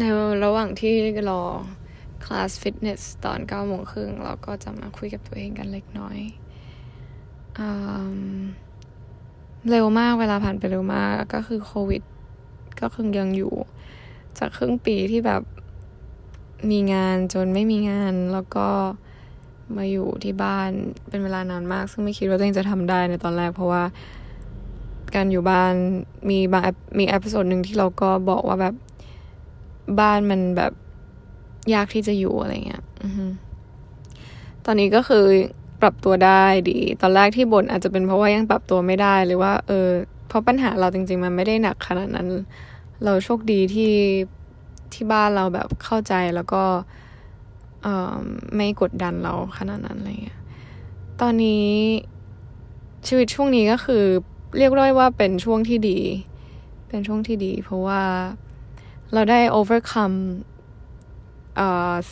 ในระหว่างที่รอคลาสฟิตเนสตอนเก้าโมงครึ่งเราก็จะมาคุยกับตัวเองกันเล็กน้อยอเร็วมากเวลาผ่านไปเร็วมากก็คือโควิด ก็คือยังอยู่ จากครึ่งปีที่แบบมีงานจนไม่มีงานแล้วก็มาอยู่ที่บ้านเป็นเวลานานมาก ซึ่งไม่คิดว่าตัวเองจะทำได้ในตอนแรก เพราะว่าการอยู่บ้านมีบางมี episode หนึ่งที่เราก็บอกว่าแบบ บ้านมันแบบยากที่จะอยู่อะไรเงี้ยตอนนี้ก็คือปรับตัวได้ดี ตอนแรกที่บ่นอาจจะเป็นเพราะว่ายังปรับตัวไม่ได้หรือว่า เออ เพราะปัญหาเราจริง ๆ มันไม่ได้หนักขนาดนั้น เราโชคดีที่ที่บ้านเราแบบเข้าใจแล้วก็ไม่กดดันเราขนาดนั้นอะไรเงี้ย ตอนนี้ชีวิตช่วงนี้ก็คือ เรียกได้ว่าเป็นช่วงที่ดี เป็นช่วงที่ดี เพราะว่า เราได้ overcome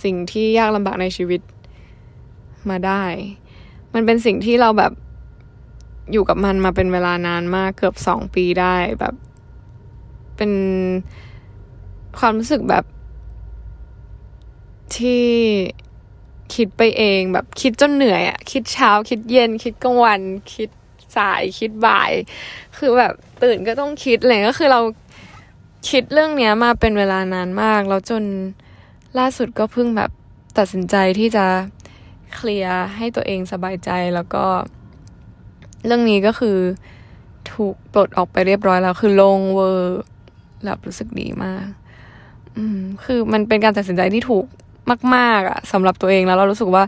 สิ่งที่ยากลำบากในชีวิตมาได้ มันเป็นสิ่งที่เราแบบอยู่กับมันมาเป็นเวลานานมากเกือบสองปีได้แบบ เป็นความรู้สึกแบบ ที่คิดไปเองแบบคิดจนเหนื่อยอะคิดเช้าคิดเย็น คิดกลางวัน คิดสายคิดบ่าย คือแบบตื่นก็ต้องคิดเลยก็คือเรา คิดเรื่องเนี้ยมาเป็นเวลานานมาก แล้วจนล่าสุดก็เพิ่งแบบตัดสินใจที่จะเคลียร์ให้ตัวเองสบายใจแล้วก็ เรื่องนี้ก็คือถูกปลดออกไปเรียบร้อยแล้วคือลงเวอร์แบบรู้สึกดีมาก อืม คือมันเป็นการตัดสินใจที่ถูกมาก ๆอะสำหรับตัวเองแล้วเรารู้สึกว่า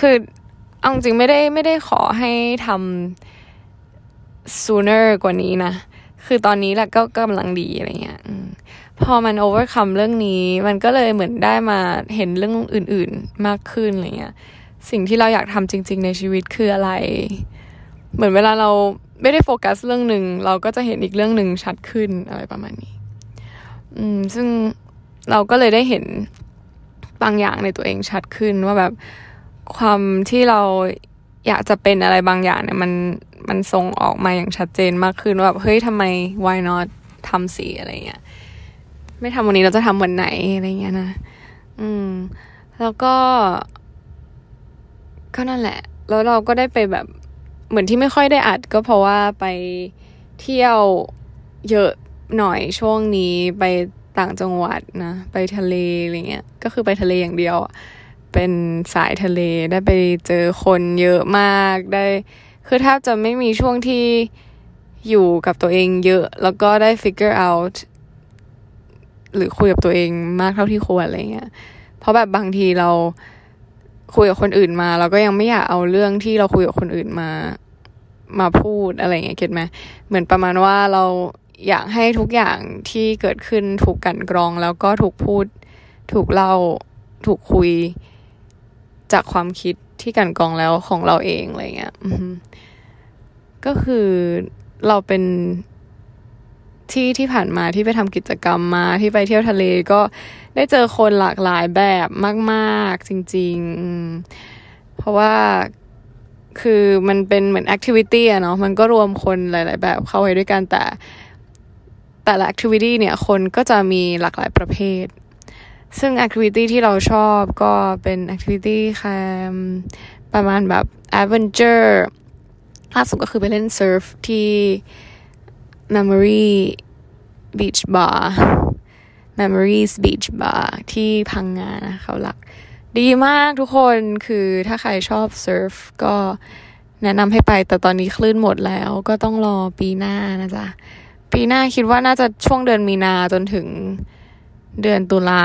คือเอาจริงไม่ได้ไม่ได้ขอให้ทำ sooner กว่านี้นะ คือตอนนี้แหละก็กำลังดีอะไรเงี้ยพอมัน overcome เรื่องนี้ มันก็เลยเหมือนได้มาเห็นเรื่องอื่นๆมากขึ้นอะไรเงี้ย สิ่งที่เราอยากทำจริง ๆ ในชีวิตคืออะไร เหมือนเวลาเราไม่ได้โฟกัสเรื่องหนึ่งเราก็จะเห็นอีกเรื่องหนึ่งชัดขึ้นอะไรประมาณนี้ อืม ซึ่งเราก็เลยได้เห็นบางอย่างในตัวเองชัดขึ้นว่าแบบความที่เราอยากจะเป็นอะไรบางอย่างเนี่ยมัน มันส่งออกมาอย่างชัดเจนมากขึ้นว่าแบบเฮ้ยทำไม why not ทำสีอะไรเงี้ยไม่ทำวันนี้เราจะทำวันไหนอะไรเงี้ยนะ อืม แล้วก็ ก็นั่นแหละ แล้วเราก็ได้ไปแบบเหมือนที่ไม่ค่อยได้อัด ก็เพราะว่าไปเที่ยวเยอะหน่อยช่วงนี้ไปต่างจังหวัดนะ ไปทะเลอะไรเงี้ย ก็คือไปทะเลอย่างเดียว เป็นสายทะเลได้ไปเจอคนเยอะมากได้ คือแทบจะไม่มีช่วงที่อยู่กับตัวเองเยอะ แล้วก็ได้ figure out หรือคุยกับตัวเองมากเท่าที่ควรอะไรเงี้ย เพราะแบบบางทีเราคุยกับคนอื่นมา เราก็ยังไม่อยากเอาเรื่องที่เราคุยกับคนอื่นมามาพูดอะไรเงี้ยเก็ตไหมเหมือนประมาณว่าเราอยากให้ทุกอย่างที่เกิดขึ้นถูกกันกรอง แล้วก็ถูกพูด ถูกเล่า ถูกคุยจากความคิดที่กันกรองแล้วของเราเองอะไรเงี้ย ก็คือเราเป็นที่ที่ผ่านมาที่ไปทำกิจกรรมมาที่ไปเที่ยวทะเลก็ได้เจอคนหลากหลายแบบมาก ๆ จริง ๆ เพราะว่าคือมันเป็นเหมือน activity อะเนาะมันก็รวมคนหลาย ๆ แบบเข้าไว้ด้วยกันแต่แต่ละ activity เนี่ยคนก็จะมีหลากหลายประเภท ซึ่ง activity ที่เราชอบก็เป็น activity ค่ะประมาณแบบ adventure ล่าสุดก็คือไปเล่น surf ที่ Memory Beach Bar Memories Beach Bar ที่พังงานะเขาหลัก ดีมากทุกคนคือถ้าใครชอบ surf ก็แนะนำให้ไปแต่ตอนนี้คลื่นหมดแล้วก็ต้องรอปีหน้านะจ๊ะ ปีหน้าคิดว่าน่าจะช่วงเดือนมีนาจนถึงเดือนตุลา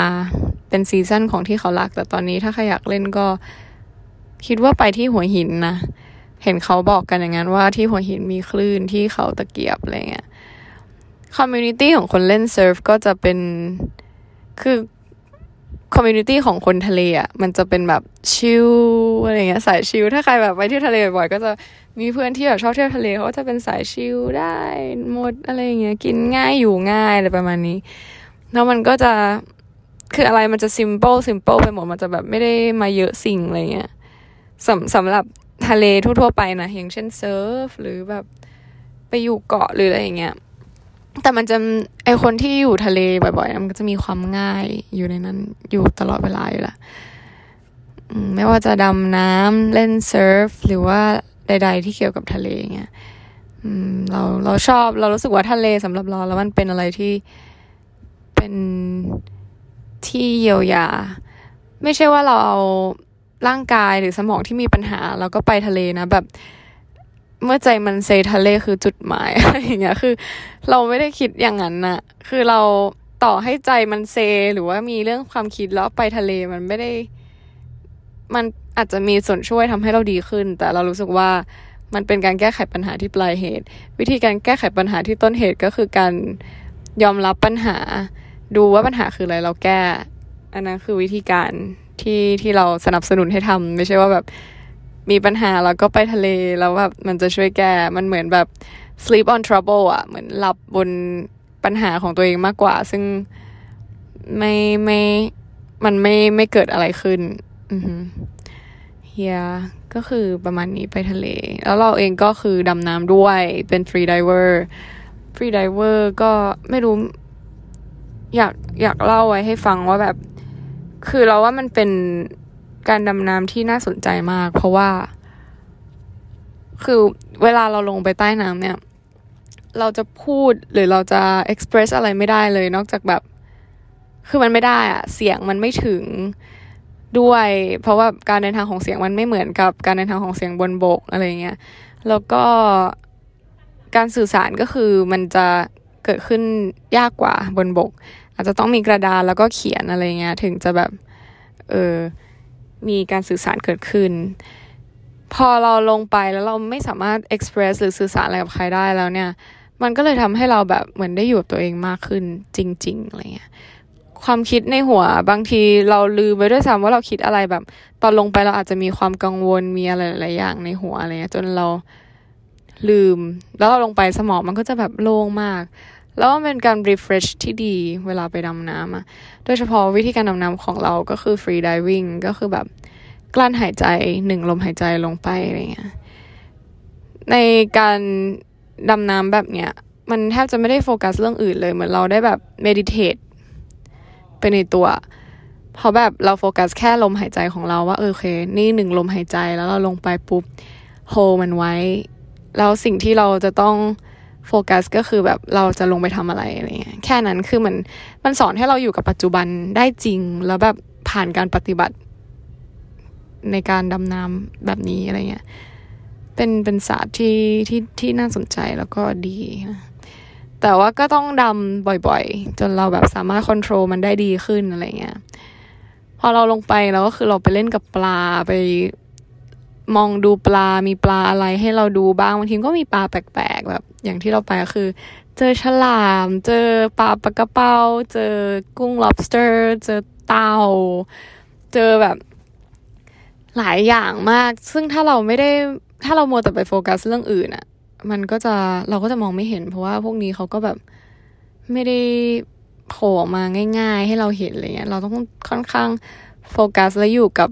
เป็น season ของที่เขาหลัก แต่ตอนนี้ถ้าใครอยากเล่นก็คิดว่าไปที่หัวหินนะ เห็นเขาบอกกันอย่างนั้นว่าที่หัวหินมีคลื่นที่เขาตะเกียบอะไรเงี้ย community ของคนเล่น surf ก็จะเป็นคือ community ของคนทะเลอะมันจะเป็นแบบ chill อะไรเงี้ยสาย chill ถ้าใครแบบไปเที่ยวทะเลบ่อยก็จะมีเพื่อนที่แบบชอบเที่ยวทะเลเขาจะเป็นสาย chill ได้หมดอะไรเงี้ยกินง่ายอยู่ง่ายอะไรประมาณนี้ แล้วมันก็จะคืออะไรมันจะ simple simple ไปหมดมันจะแบบไม่ได้มากเยอะสิ่งอะไรเงี้ยสำสำหรับ ทะเลทั่วๆไปนะอย่างเช่น surf หรือแบบไปอยู่เกาะหรืออะไรอย่างเงี้ยแต่มันจะไอคนที่อยู่ทะเลบ่อยๆ มันก็จะมีความง่ายอยู่ในนั้นอยู่ตลอดเวลาอยู่ละไม่ว่าจะดำน้ำเล่น surf หรือว่าใด ๆ ที่เกี่ยวกับทะเลเงี้ยเราเราชอบเรารู้สึกว่าทะเลสำหรับเราแล้วมันเป็นอะไรที่เป็นที่เยียวยา ไม่ใช่ว่าเราเอา ร่างกายหรือสมองที่มีปัญหาเราก็ไปทะเลนะ แบบ เมื่อใจมันเซทะเลคือจุดหมายอะไรอย่างเงี้ยคือ เราไม่ได้คิดอย่างนั้นนะคือเราต่อให้ใจมันเซ หรือว่ามีเรื่องความคิดแล้วไปทะเลมันไม่ได้ มันอาจจะมีส่วนช่วยทำให้เราดีขึ้น แต่เรารู้สึกว่ามันเป็นการแก้ไขปัญหาที่ปลายเหตุ วิธีการแก้ไขปัญหาที่ต้นเหตุก็คือการยอมรับปัญหา ดูว่าปัญหาคืออะไรเราแก้ อันนั้นคือวิธีการ ที่ที่เราสนับสนุนให้ทำไม่ใช่ว่าแบบมีปัญหาแล้วก็ไปทะเลแล้วแบบมันจะช่วยแก้มันเหมือนแบบ sleep on trouble อะ เหมือนหลับบนปัญหาของตัวเองมากกว่า ซึ่งไม่ไม่มันไม่ไม่เกิดอะไรขึ้น อือเออก็คือประมาณนี้ไปทะเล แล้วเราเองก็คือดำน้ำด้วยเป็น freediver freediver ก็ไม่รู้ อยากอยากเล่าไว้ให้ฟังว่าแบบ คือเราว่ามันเป็นการดำน้ำที่น่าสนใจมาก เพราะว่า คือเวลาเราลงไปใต้น้ำเนี่ย เราจะพูดหรือเราจะ express อะไรไม่ได้เลย นอกจากแบบ คือมันไม่ได้อะเสียงมันไม่ถึงด้วย เพราะว่าการเดินทางของเสียงมันไม่เหมือนกับการเดินทางของเสียงบนบกอะไรเงี้ยแล้วก็การสื่อสารก็คือมันจะเกิดขึ้นยากกว่าบนบก อาจจะต้องมีกระดานแล้วก็เขียนอะไรเงี้ยถึงจะแบบเออมีการสื่อสารเกิดขึ้น พอเราลงไปแล้วเราไม่สามารถ express หรือสื่อสารอะไรกับใครได้แล้วเนี่ย มันก็เลยทำให้เราแบบเหมือนได้อยู่กับตัวเองมากขึ้นจริงๆอะไรเงี้ยความคิดในหัวบางทีเราลืมไปด้วยซ้ำว่าเราคิดอะไรแบบ ตอนลงไปเราอาจจะมีความกังวลมีอะไรหลายอย่างในหัวอะไรเงี้ยจนเราลืม แล้วเราลงไปสมองมันก็จะแบบโล่งมาก แล้วมันเป็นการ refresh ที่ดีเวลาไปดำน้ำอะโดยเฉพาะวิธีการดำน้ำของเราก็คือ free diving ก็คือแบบกลั้นหายใจหนึ่งลมหายใจลงไปอะไรเงี้ย ในการดำน้ำแบบเนี้ย มันแทบจะไม่ได้โฟกัสเรื่องอื่นเลย เหมือนเราได้แบบ meditate ไปในตัว เพราะแบบเราโฟกัสแค่ลมหายใจของเราว่าเออโอเค นี่หนึ่งลมหายใจแล้วเราลงไปปุ๊บโฮมันไว้ แล้วสิ่งที่เราจะต้อง โฟกัสก็คือแบบเราจะลงไปทำอะไรอะไรเงี้ยแค่นั้นคือมันมันสอนให้เราอยู่กับปัจจุบันได้จริง แล้วแบบผ่านการปฏิบัติ ในการดำน้ำแบบนี้อะไรเงี้ยเป็นเป็นศาสตร์ที่ที่ที่น่าสนใจแล้วก็ดีนะแต่ว่าก็ต้องดำบ่อยๆ จนเราแบบสามารถควบคุมมันได้ดีขึ้นอะไรเงี้ยพอเราลงไปเราก็คือเราไปเล่นกับปลาไป มองดูปลา มีปลาอะไรให้เราดูบ้างบางทีก็มีปลาแปลกๆแบบ อย่างที่เราไปก็คือ เจอฉลาม เจอปลาปลากระเป้า เจอกุ้ง lobster เจอเต่า เจอแบบ หลายอย่างมาก ซึ่งถ้าเราไม่ได้ ถ้าเราโมแต่ไปโฟกัสเรื่องอื่นอะมันก็จะเราก็จะมองไม่เห็น เพราะว่าพวกนี้เขาก็แบบไม่ได้โผล่มาง่าย ๆ ให้เราเห็นอะไรเงี้ย เราต้องค่อนข้างโฟกัสและอยู่กับ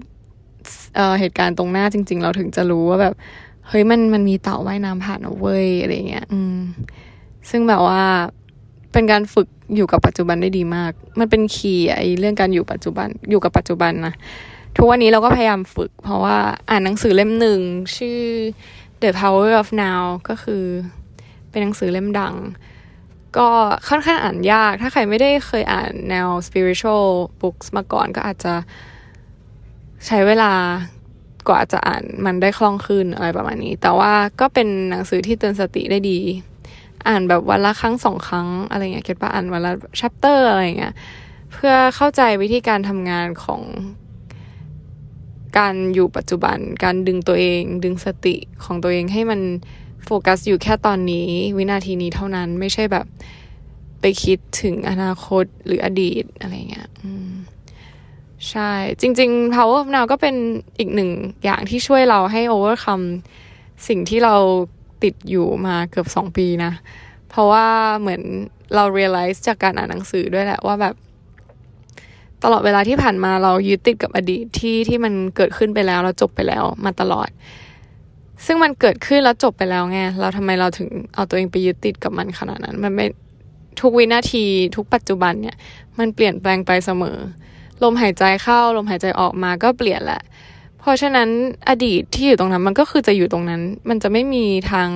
เเหตุการณ์ตรงหน้าจริง ๆ เราถึงจะรู้ว่าแบบเฮ้ยมันมันมีเต่าว่ายน้ำผ่านเว้ยอะไรเงี้ยอืมซึ่งแบบว่าเป็นการฝึกอยู่กับปัจจุบันได้ดีมาก มันเป็นคีย์ไอเรื่องการอยู่ปัจจุบันอยู่กับปัจจุบันนะทุกวันนี้เราก็พยายามฝึก เพราะว่าอ่านหนังสือเล่มหนึ่งชื่อ The Power of Now ก็คือ เป็นหนังสือเล่มดัง ก็ค่อนข้างอ่านยาก ถ้าใครไม่ได้เคยอ่านแนว spiritual books มาก่อนก็อาจจะ ใช้เวลากว่าจะอ่านมันได้คล่องขึ้นอะไรประมาณนี้ แต่ว่าก็เป็นหนังสือที่เตือนสติได้ดี อ่านแบบวันละครั้งสองครั้งอะไรเงี้ยเก็ตปะอ่านวันละชัปเตอร์อะไรเงี้ยเพื่อเข้าใจวิธีการทำงานของการอยู่ปัจจุบัน การดึงตัวเอง ดึงสติของตัวเองให้มันโฟกัสอยู่แค่ตอนนี้ วินาทีนี้เท่านั้นไม่ใช่แบบไปคิดถึงอนาคตหรืออดีตอะไรเงี้ย ใช่ จริง ๆ power of now ก็เป็นอีกหนึ่งอย่างที่ช่วยเราให้ overcome สิ่งที่เราติดอยู่มาเกือบสองปีนะ เพราะว่าเหมือนเรา realize จากการอ่านหนังสือด้วยแหละว่าแบบ ตลอดเวลาที่ผ่านมาเรายึดติดกับอดีตที่ที่มันเกิดขึ้นไปแล้ว เราจบไปแล้วมาตลอด ซึ่งมันเกิดขึ้นแล้วจบไปแล้วไงเราทำไมเราถึงเอาตัวเองไปยึดติดกับมันขนาดนั้น มันไม่ทุกวินาทีทุกปัจจุบันเนี่ย มันเปลี่ยนแปลงไปเสมอ ลมหายใจเข้าลมหายใจออกมาก็เปลี่ยนแหละ เพราะฉะนั้นอดีตที่อยู่ตรงนั้นมันก็คือจะอยู่ตรงนั้น มันจะไม่มีทาง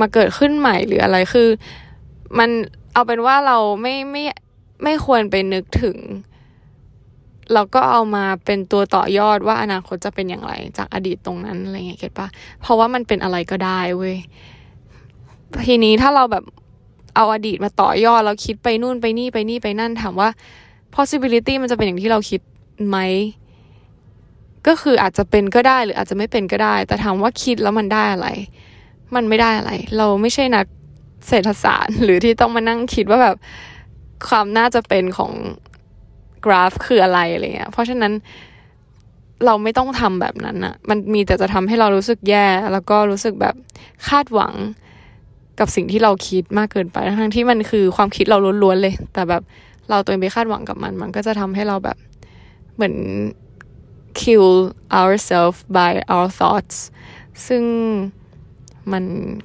มาเกิดขึ้นใหม่หรืออะไรคือ มันเอาเป็นว่าเราไม่ไม่ไม่ควรไปนึกถึงเราก็เอามาเป็นตัวต่อยอดว่าอนาคตจะเป็นอย่างไร จากอดีตตรงนั้นอะไรเงี้ยเก็ตปะเพราะว่ามันเป็นอะไรก็ได้เว้ยทีนี้ถ้าเราแบบเอาอดีตมาต่อยอด เราคิดไปนู่นไปนี่ไปนี่ไปนั่นถามว่า possibility มันจะเป็นอย่างที่เราคิดไหมก็คืออาจจะเป็นก็ได้หรืออาจจะไม่เป็นก็ได้ แต่ถามว่าคิดแล้วมันได้อะไร มันไม่ได้อะไร เราไม่ใช่นักเศรษฐศาสตร์ หรือที่ต้องมานั่งคิดว่าแบบความน่าจะเป็นของกราฟคืออะไรอะไรเงี้ยเพราะฉะนั้นเราไม่ต้องทำแบบนั้นอะมันมีแต่จะทำให้เรารู้สึกแย่ แล้วก็รู้สึกแบบคาดหวังกับสิ่งที่เราคิดมากเกินไป ทั้งที่มันคือความคิดเราล้วนๆเลย แต่แบบ เราตัวเองไปคาดหวังกับมัน มันก็จะทำให้เราแบบเหมือน kill ourselves by our thoughts ซึ่งมัน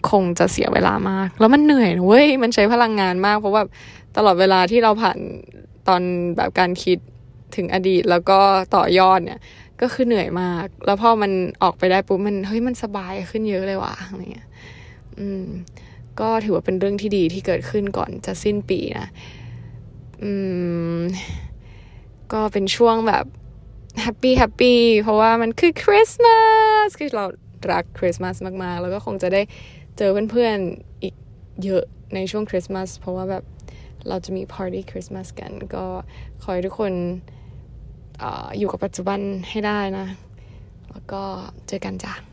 คงจะเสียเวลามาก แล้วมันเหนื่อยเว้ย มันใช้พลังงานมาก เพราะว่าตลอดเวลาที่เราผ่านตอนแบบการคิดถึงอดีตแล้วก็ต่อยอดเนี่ย ก็คือเหนื่อยมาก แล้วพอมันออกไปได้ปุ๊บมันเฮ้ยมันสบายขึ้นเยอะเลยว่ะอะไรเงี้ย อืม ก็ถือว่าเป็นเรื่องที่ดีที่เกิดขึ้นก่อนจะสิ้นปีนะ อืม ก็เป็นช่วงแบบ happy happy เพราะว่ามันคือคริสต์มาสคือเรารักคริสต์มาสมาก ๆ แล้วก็คงจะได้เจอเพื่อนๆอีกเยอะในช่วงคริสต์มาสเพราะว่าแบบเราจะมีปาร์ตี้คริสต์มาสกัน ก็ขอให้ทุกคนออยู่กับปัจจุบันให้ได้นะ แล้วก็เจอกันจ้ะ